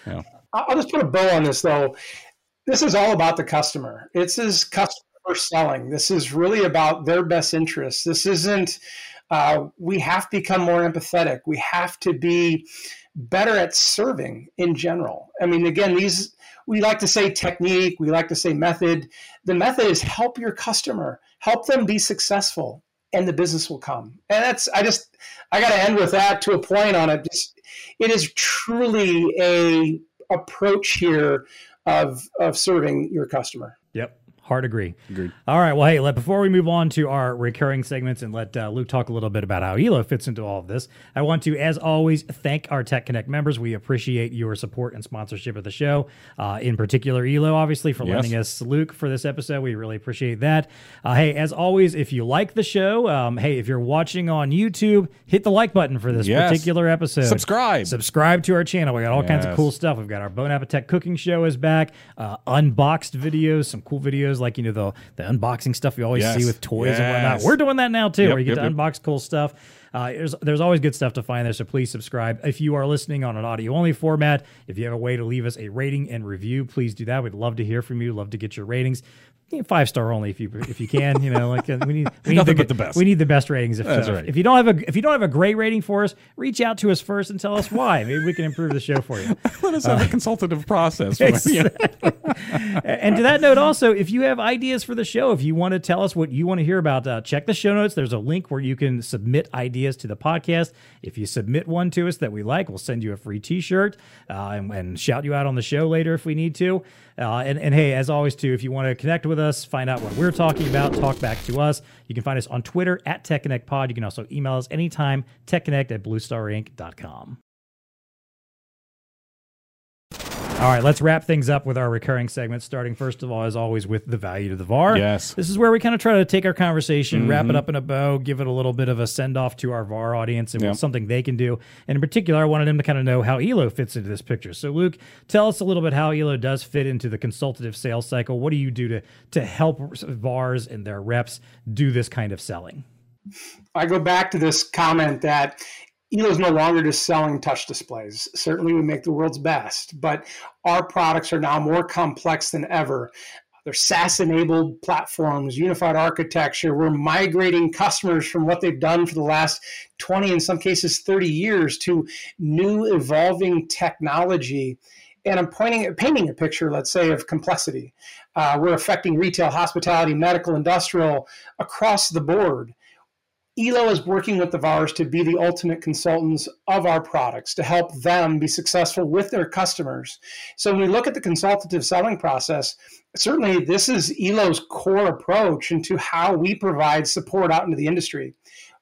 Yeah. I'll I'll just put a bow on this though. This is all about the customer. This is customer selling. This is really about their best interests. This isn't. Uh, we have to become more empathetic. We have to be better at serving in general. I mean, again, these we like to say technique. We like to say method. The method is help your customer, help them be successful, and the business will come. And that's I just I got to end with that to a point on it. Just it is truly a approach here of of serving your customer. Yep. Hard agree. Agreed. All right. Well, hey, let, before we move on to our recurring segments and let uh, Luke talk a little bit about how Elo fits into all of this, I want to, as always, thank our Tech Connect members. We appreciate your support and sponsorship of the show. Uh, in particular, Elo, obviously, for Yes. lending us Luke for this episode. We really appreciate that. Uh, hey, as always, if you like the show, um, hey, if you're watching on YouTube, hit the like button for this Yes. particular episode. Subscribe. Subscribe to our channel. We got all kinds of cool stuff. We've got our Bon Appetit cooking show is back. Uh, unboxed videos, some cool videos like you know the the unboxing stuff you always Yes. see with toys and whatnot. We're doing that now too, Yep, where you get yep, to yep. unbox cool stuff. Uh, there's there's always good stuff to find there, so please subscribe. If you are listening on an audio only format, if you have a way to leave us a rating and review, please do that. We'd love to hear from you. Love to get your ratings. Five star only if you if you can. You know, like uh, we need we need the, but the best. We need the best ratings. If, That's uh, right. if you don't have a if you don't have a great rating for us, reach out to us first and tell us why. Maybe we can improve the show for you. Let us have a consultative process. for and to that note, also, if you have ideas for the show, if you want to tell us what you want to hear about, uh, check the show notes. There's a link where you can submit ideas to the podcast. If you submit one to us that we like, we'll send you a free T-shirt uh, and, and shout you out on the show later if we need to. Uh, and, and hey, as always, too, if you want to connect with us, find out what we're talking about, talk back to us, you can find us on Twitter at TechConnectPod. You can also email us anytime, techconnect at bluestarinc.com. All right, let's wrap things up with our recurring segments, starting first of all, as always, with the value to the VAR. Yes. This is where we kind of try to take our conversation, wrap it mm-hmm. up in a bow, give it a little bit of a send off to our VAR audience and Yeah. what's something they can do. And in particular, I wanted them to kind of know how ELO fits into this picture. So, Luke, tell us a little bit how ELO does fit into the consultative sales cycle. What do you do to, to help VARs and their reps do this kind of selling? I go back to this comment that Elo is no longer just selling touch displays. Certainly, we make the world's best, but our products are now more complex than ever. They're SaaS enabled platforms, unified architecture. We're migrating customers from what they've done for the last 20, in some cases 30 years, to new evolving technology. And I'm pointing painting a picture, let's say, of complexity. Uh, we're affecting retail, hospitality, medical, industrial across the board. Elo is working with the VARs to be the ultimate consultants of our products to help them be successful with their customers. So when we look at the consultative selling process, certainly this is Elo's core approach into how we provide support out into the industry.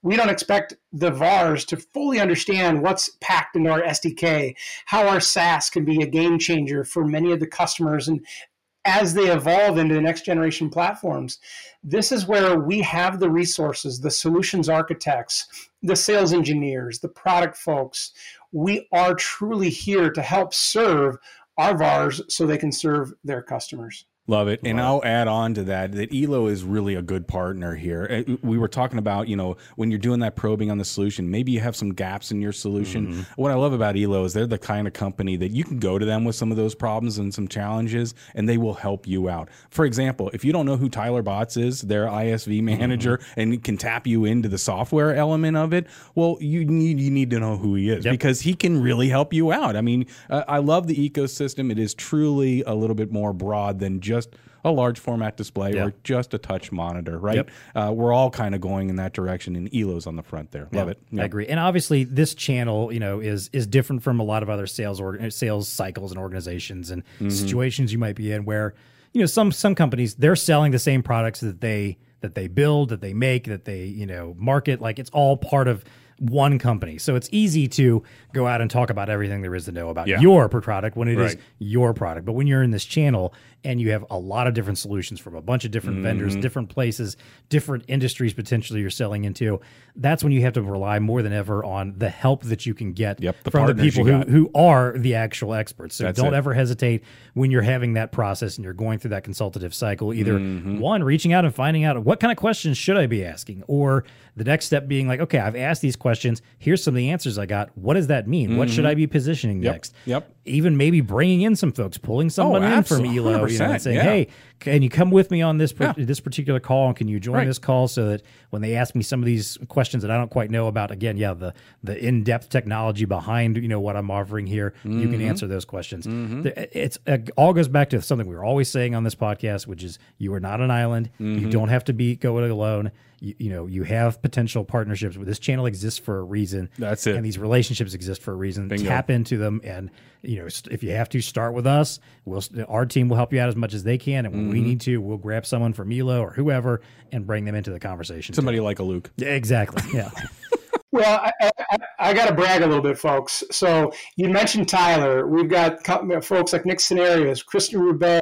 We don't expect the VARs to fully understand what's packed into our SDK, how our SaaS can be a game changer for many of the customers and as they evolve into the next generation platforms, this is where we have the resources, the solutions architects, the sales engineers, the product folks. We are truly here to help serve our VARs so they can serve their customers. Love it. And I'll add on to that that Elo is really a good partner here. Uh, We were talking about, you know, when you're doing that probing on the solution, maybe you have some gaps in your solution. What I love about Elo is they're the kind of company that you can go to them with some of those problems and some challenges, and they will help you out. For example, if you don't know who Tyler Bots is, their ISV manager, and can tap you into the software element of it, well, you need you need to know who he is because he can really help you out. I mean, uh, I love the ecosystem. It is truly a little bit more broad than just a large format display Yeah. or just a touch monitor, right? Yep. Uh, we're all kind of going in that direction, and Elo's on the front there. Love it. I agree. And obviously, this channel, you know, is is different from a lot of other sales or sales cycles and organizations and Mm-hmm. situations you might be in where, you know, some some companies they're selling the same products that they that they build, that they make, that they you know market. Like it's all part of one company. So it's easy to go out and talk about everything there is to know about Yeah. your product when it is Right. your product. But when you're in this channel and you have a lot of different solutions from a bunch of different vendors, Mm-hmm. different places, different industries potentially you're selling into, that's when you have to rely more than ever on the help that you can get Yep, the from the people who, who are the actual experts. So That's don't it. ever hesitate when you're having that process and you're going through that consultative cycle, either Mm-hmm. one, reaching out and finding out what kind of questions should I be asking, or the next step being like, okay, I've asked these questions. Here's some of the answers I got. What does that mean? What should I be positioning Mm-hmm. Yep, next? yep. Even maybe bringing in some folks, pulling someone in from Elo, you know, and saying, yeah. hey, can you come with me on this Yeah. this particular call and can you join Right. this call so that when they ask me some of these questions that I don't quite know about again yeah the the in-depth technology behind you know what I'm offering here you Mm-hmm. can answer those questions The- it's it all goes back to something we were always saying on this podcast which is you are not an island Mm-hmm. you don't have to be go it alone you, you know you have potential partnerships this channel exists for a reason That's it. and these relationships exist for a reason Bingo. tap into them and you know if you have to start with us we'll our team will help you out as much as they can and when Mm-hmm. we need to we'll grab someone from Elo or whoever and bring them into the conversation Somebody like a Luke. Yeah, exactly yeah Well, I, I, I got to brag a little bit, folks. So you mentioned Tyler. We've got folks like Nick Scenarios, Kristen Roubaix.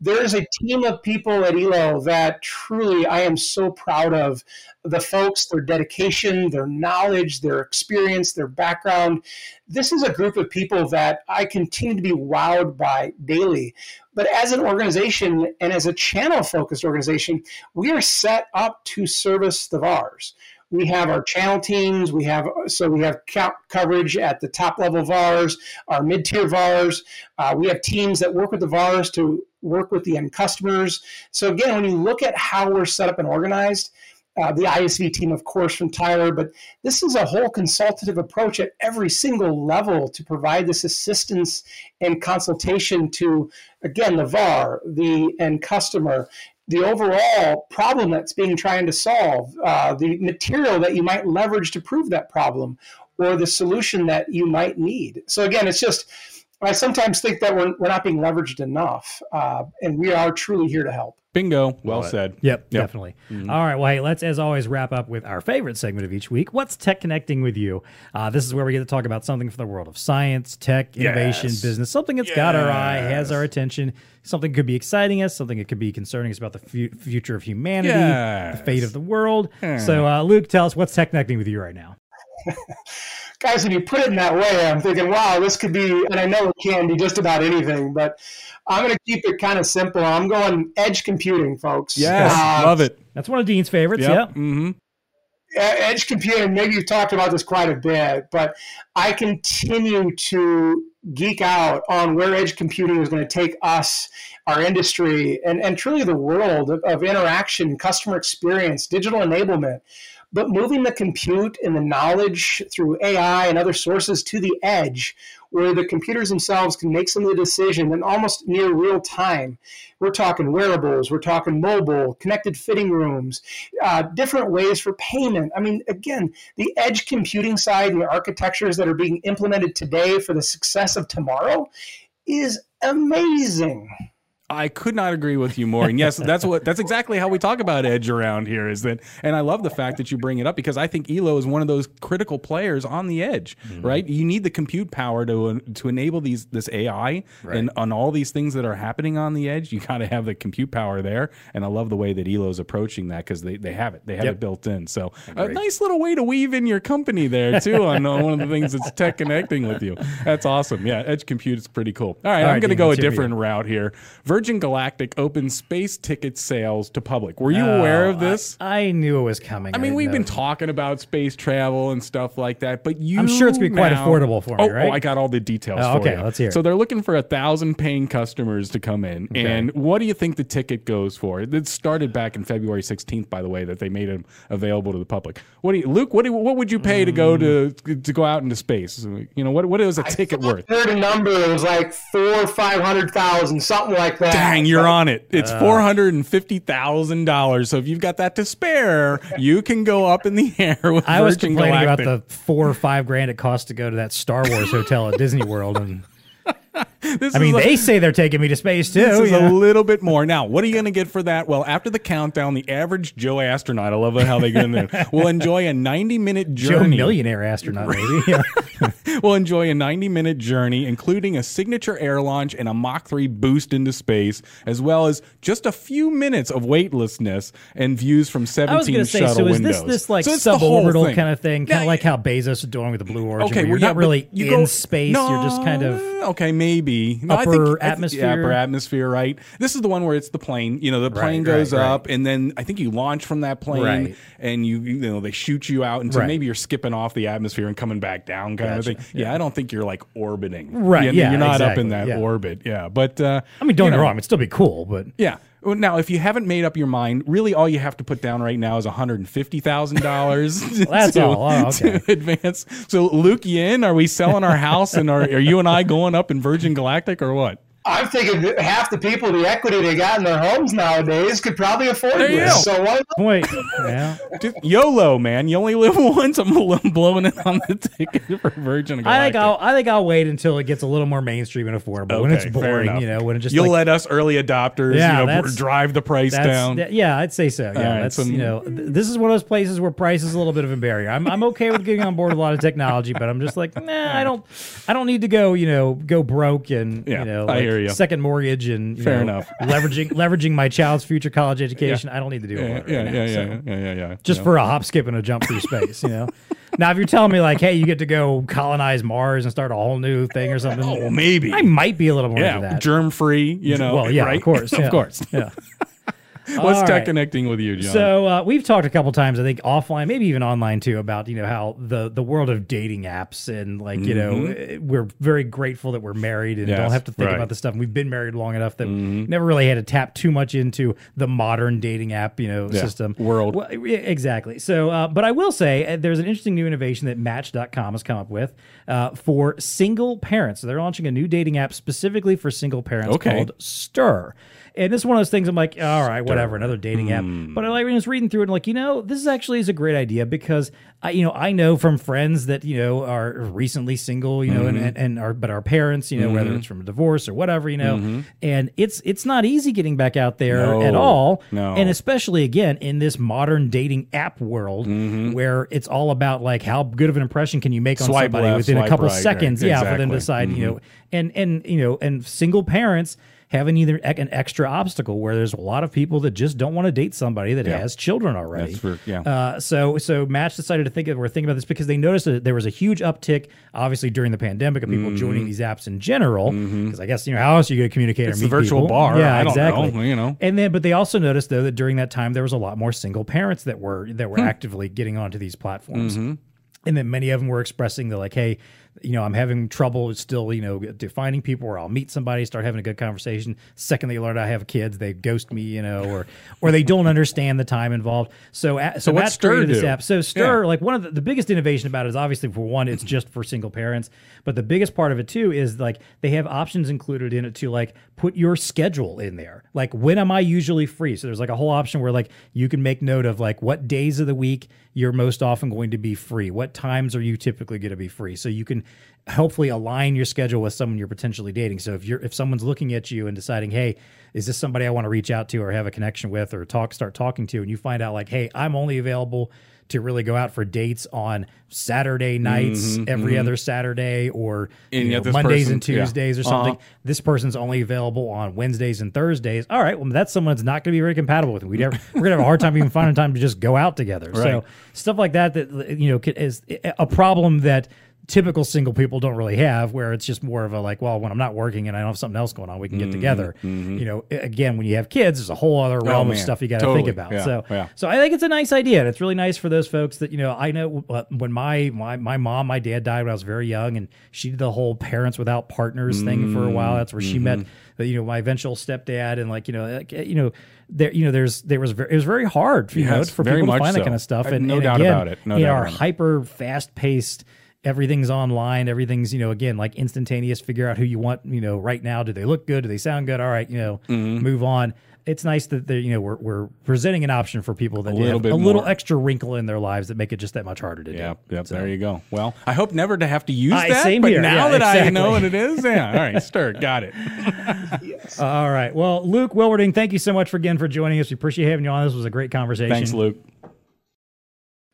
There is a team of people at Elo that truly I am so proud of. The folks, their dedication, their knowledge, their experience, their background. This is a group of people that I continue to be wowed by daily. But as an organization and as a channel focused organization, we are set up to service the VARs we have our channel teams. We have so we have co- coverage at the top level VARs, our mid tier VARs. Uh, we have teams that work with the VARs to work with the end customers. So again, when you look at how we're set up and organized, uh, the ISV team, of course, from Tyler, but this is a whole consultative approach at every single level to provide this assistance and consultation to, again, the VAR, the end customer, the overall problem that's being trying to solve, uh, the material that you might leverage to prove that problem, or the solution that you might need. So again, it's just I sometimes think that we're, we're not being leveraged enough, uh, and we are truly here to help. Bingo. Well said. Yep, definitely. All right. Well, hey, let's, as always, wrap up with our favorite segment of each week. What's tech connecting with you? Uh, this is where we get to talk about something from the world of science, tech, innovation, Yes. business, something that's got our eye, has our attention, something could be exciting us, something that could be concerning us about the fu- future of humanity, the fate of the world. So, uh, Luke, tell us what's tech connecting with you right now. Guys, when you put it in that way, I'm thinking, wow, this could be, and I know it can be just about anything, but I'm going to keep it kind of simple. I'm going edge computing, folks. Yes. Uh, Love it. That's one of Dean's favorites. Yep. Yep. hmm e- edge computing maybe you've talked about this quite a bit but i continue to geek out on where edge computing is going to take us our industry and, and truly the world of, of interaction customer experience digital enablement but moving the compute and the knowledge through ai and other sources to the edge where the computers themselves can make some of the decision in almost near real time we're talking wearables we're talking mobile connected fitting rooms uh, different ways for payment. I mean, again, the edge computing side and the architectures that are being implemented today for the success of tomorrow is amazing. I could not agree with you more. And yes, that's what that's exactly how we talk about edge around here is that and I love the fact that you bring it up because I think Elo is one of those critical players on the edge, right? You need the compute power to to enable these this AI and on all these things that are happening on the edge, you got to have the compute power there. And I love the way that Elo's approaching that cuz they, they have it. They have it built in. So a nice little way to weave in your company there too on uh, one of the things that's tech connecting with you. That's awesome. Yeah, edge compute is pretty cool. All right, All I'm right, going to go a let's hear from you. different route here. Virgin Galactic opens space ticket sales to public. Were you aware of this? Oh, I, I knew it was coming. I, mean, didn't we've know. been talking about space travel and stuff like that, but you I'm sure it's gonna be quite affordable for me, oh, right? Oh, I got all the details Oh, for okay, you. let's hear it. So they're looking for a thousand paying customers to come in, and what do you think the ticket goes for? It started back in February 16th, by the way, that they made it available to the public. What do you, Luke? What do you, what would you pay to go to Mm. to go out into space? You know, what what is a ticket worth? I heard a number, it was like four or five hundred thousand, something like that. Dang, you're But on it. It's Uh. four hundred and fifty thousand dollars. So if you've got that to spare, you can go up in the air with I was Virgin complaining Galactic. about the four or five grand it costs to go to that Star Wars hotel at Disney World, and This I mean a- they say they're taking me to space too. This is you a little bit more. Now, what are you going to get for that? Well, after the countdown, the average Joe astronaut, I love how they get in there, will enjoy a 90 minute Joe journey. millionaire astronaut, maybe. Yeah. will enjoy a 90 minute journey, including a signature air launch and a Mach 3 boost into space, as well as just a few minutes of weightlessness and views from 17 I was going to say, shuttle so is windows. this this like So it's the whole suborbital kind of thing, kind of like how Bezos is doing with the Blue Origin? Okay, where you're well, yeah, not really you in go- space; you're just kind of okay, maybe no, I upper think- I think- atmosphere? yeah, upper atmosphere, right? This is the one where it's the plane. You know, the plane Right, right, goes right. up, and then I think you launch from that plane, Right. and you you know they shoot you out, and so Right. maybe you're skipping off the atmosphere and coming back down, kind Gotcha, of thing. Yeah. I don't think you're like orbiting, Right, You- yeah, you're not up in that yeah. orbit, yeah. But uh, I mean, don't you get me wrong; it'd still be cool, but yeah. Well, Now, if you haven't made up your mind, really all you have to put down right now is one hundred and fifty thousand dollars. That's all. Oh, okay. To advance. So, Luke, you in? Are we selling our house, and are, are you and I going up in Virgin Galactic, or what? I'm thinking half the people, the equity they got in their homes nowadays, could probably afford There this. So why not? wait, yeah. Just YOLO, man. You only live once. I'm blowing it on the ticket for Virgin Galactic. I think I'll I think I'll wait until it gets a little more mainstream and affordable. when it's boring, you know, when it just You'll like, let us early adopters, Yeah, you know, drive the price down. that- yeah, I'd say so. Yeah, right, that's so- you know, th- this is one of those places where price is a little bit of a barrier. I'm I'm okay with getting on board with a lot of technology, but I'm just like, nah, I don't, I don't need to go, you know, go broke and Yeah, you know, I like, hear ya. second mortgage and you Fair know, enough. leveraging leveraging my child's future college education. I don't need to do all yeah, that. yeah, right yeah, now, yeah, so. yeah, yeah, yeah. Just You for a hop, skip, and a jump through space, you know. Now, if you're telling me like, hey, you get to go colonize Mars and start a whole new thing or something, Oh, maybe. I might be a little more yeah, germ free. You know, well, yeah, right? of course, yeah, of course. yeah. What's tech right. connecting with you, John? So uh, we've talked a couple times, I think, offline, maybe even online too, about you know how the the world of dating apps and like you know eh, we're very grateful that we're married and Mm-hmm. Yes, don't have to think right. Mm-hmm. about this stuff. We've been married long enough that we never really had to tap too much into the modern dating app you know Yeah, system world. Well, exactly. So, uh, but I will say uh, there's an interesting new innovation that Match.com has come up with uh, for single parents. So they're launching a new dating app specifically for single parents Okay. called Stir. And this is one of those things I'm like, all right, whatever, another dating app. Hmm. But I like was reading through it and like, you know, this is actually is a great idea because I, you know, I know from friends that you know are recently single, you know, Mm-hmm. and, and are but our parents, you know, whether it's from a divorce or whatever, you know, and it's it's not easy getting back out there Mm-hmm. No, at all, no. and especially again in this modern dating app world Mm-hmm. where it's all about like how good of an impression can you make on Swipe somebody left, within a couple right, right. seconds, yeah, for them to. Mm-hmm. decide, you know, and and you know, and single parents having either an extra obstacle where there's a lot of people that just don't want to date somebody that Yeah. has children already. That's for- yeah. Uh, so so Match decided to think of we're thinking about this because they noticed that there was a huge uptick, obviously during the pandemic, of Mm-hmm. people joining these apps in general. Because I guess you know how else are you going to communicate It's or the virtual people? bar. Yeah, I exactly. know, you know. And then, but they also noticed though that during that time there was a lot more single parents that were that Hmm. were actively getting onto these platforms. Mm-hmm. And then many of them were expressing that, like, hey, you know, I'm having trouble still, you know, defining people, or I'll meet somebody, start having a good conversation. Second, they learn I have kids, they ghost me, you know, or or they don't understand the time involved. So, a- so, what's Matt Stir created this app. So Stir, Yeah. like one of the, the biggest innovation about it is obviously for one, it's just for single parents, but the biggest part of it too is like they have options included in it to like put your schedule in there. Like when am I usually free? So there's like a whole option where like you can make note of like what days of the week you're most often going to be free. What times are you typically going to be free? So you can hopefully align your schedule with someone you're potentially dating. So if you're if someone's looking at you and deciding, "Hey, is this somebody I want to reach out to or have a connection with or talk start talking to?" and you find out like, "Hey, I'm only available to really go out for dates on Saturday nights, every other Saturday, or And know, Mondays person- and yeah. Tuesdays or Uh-huh. something. This person's only available on Wednesdays and Thursdays. All right, well, that's someone that's not going to be very compatible with. ever, we're going to have a hard time even finding time to just go out together. So stuff like that that you know is a problem that typical single people don't really have where it's just more of a like well when i'm not working and i don't have something else going on we can get together you know again when you have kids there's a whole other realm of Mm-hmm. stuff you got to Totally. think about Yeah, so yeah. so i think it's a nice idea and it's really nice for those folks that you know i know uh, when my my, my mom my dad died when i was very young and she did the whole parents without partners thing for a while. That's where she met Mm-hmm. the, you know my eventual stepdad and like you know like, you know there you know there's there was very, it was very hard you know for people to find that kind of stuff. And no and doubt again, about it. No in our hyper fast paced everything's online everything's you know again like instantaneous figure out who you want you know right now do they look good? Do they sound good? All right you know Mm-hmm. move on it's nice that they you know we're, we're presenting an option for people that a little have bit a little extra wrinkle in their lives that make it just that much harder to do Yeah, yep, there you go. Well, I hope never to have to use Aye, that, same but here. now Yeah, that I know what it is, yeah. All right, stir, got it. all right well luke Wilberding thank you so much for again for joining us we appreciate having you on this was a great conversation Thanks, Luke.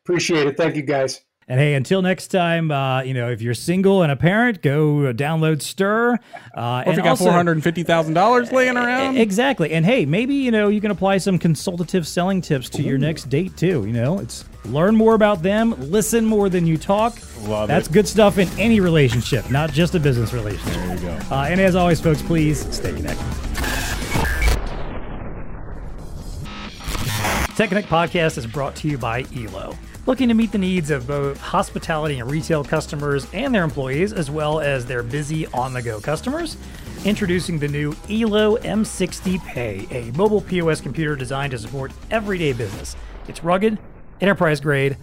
Appreciate it. Thank you, guys. And hey, until next time, uh, you know, if you're single and a parent, go download Stir. Uh, Or if you got four hundred and fifty thousand dollars laying around, Exactly. And hey, maybe, you know, you can apply some consultative selling tips to your next date too. You know, it's learn more about them, listen more than you talk. Love That's it. good stuff in any relationship, not just a business relationship. there you go. Uh, and as always, folks, please stay connected. Tech Connect Podcast is brought to you by ELO. Looking to meet the needs of both hospitality and retail customers and their employees, as well as their busy on the go customers? Introducing the new ELO M60 Pay, a mobile POS computer designed to support everyday business. It's rugged, enterprise grade,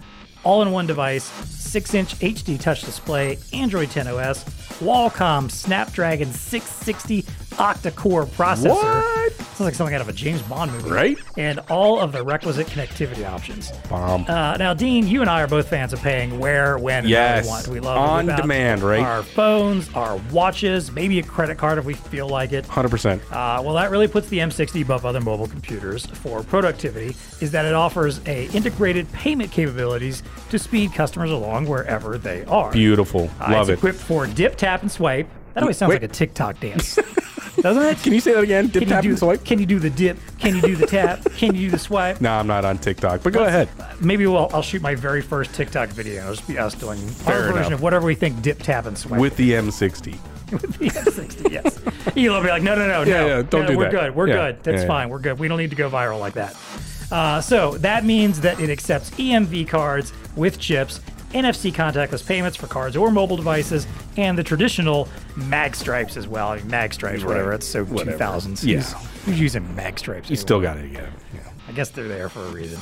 all in one device, 6 inch HD touch display, Android 10 OS, Qualcomm Snapdragon 660 octa core processor. What? Sounds like something out of a James Bond movie. Right? And all of the requisite connectivity options. Bomb. Uh, now, Dean, you and I are both fans of paying where, when, and how we want. We love On demand, right? Our phones, our watches, maybe a credit card if we feel like it. Hundred percent. Uh, well, that really puts the M60 above other mobile computers for productivity. Is that it offers a integrated payment capabilities to speed customers along wherever they are. Beautiful. Uh, Love it's it. equipped for dip, tap, and swipe. That always sounds Wait. like a TikTok dance, doesn't it? Can you say that again? Dip, Can tap, you do, and swipe. Can you do the dip? Can you do the tap? Can you do the swipe? No, I'm not on TikTok, but go ahead. Maybe we'll, I'll shoot my very first TikTok video. It'll just be us doing our Fair version of whatever we think dip, tap, and swipe. With the M60. with the M60, Yes, Elo will be like, no, no, no, Yeah, no, yeah, don't no, do we're that. good, we're Yeah, good. That's fine, we're good. We don't need to go viral like that. Uh, so that means that it accepts EMV cards with chips. NFC contactless payments for cards or mobile devices, and the traditional mag stripes as well. I mean, mag stripes, whatever. Right. It's so Whatever. 2000s. Yeah. Who's, who's using mag stripes? You still got it, get. Yeah. I guess they're there for a reason.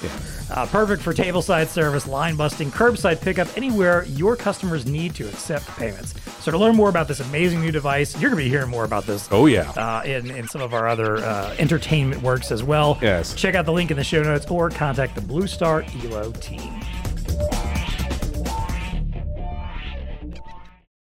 Uh, perfect for tableside service, line busting, curbside pickup, anywhere your customers need to accept payments. So to learn more about this amazing new device, you're going to be hearing more about this. Oh, yeah. Uh, in, in some of our other uh, entertainment works as well. Yes. Check out the link in the show notes or contact the Blue Star Elo team.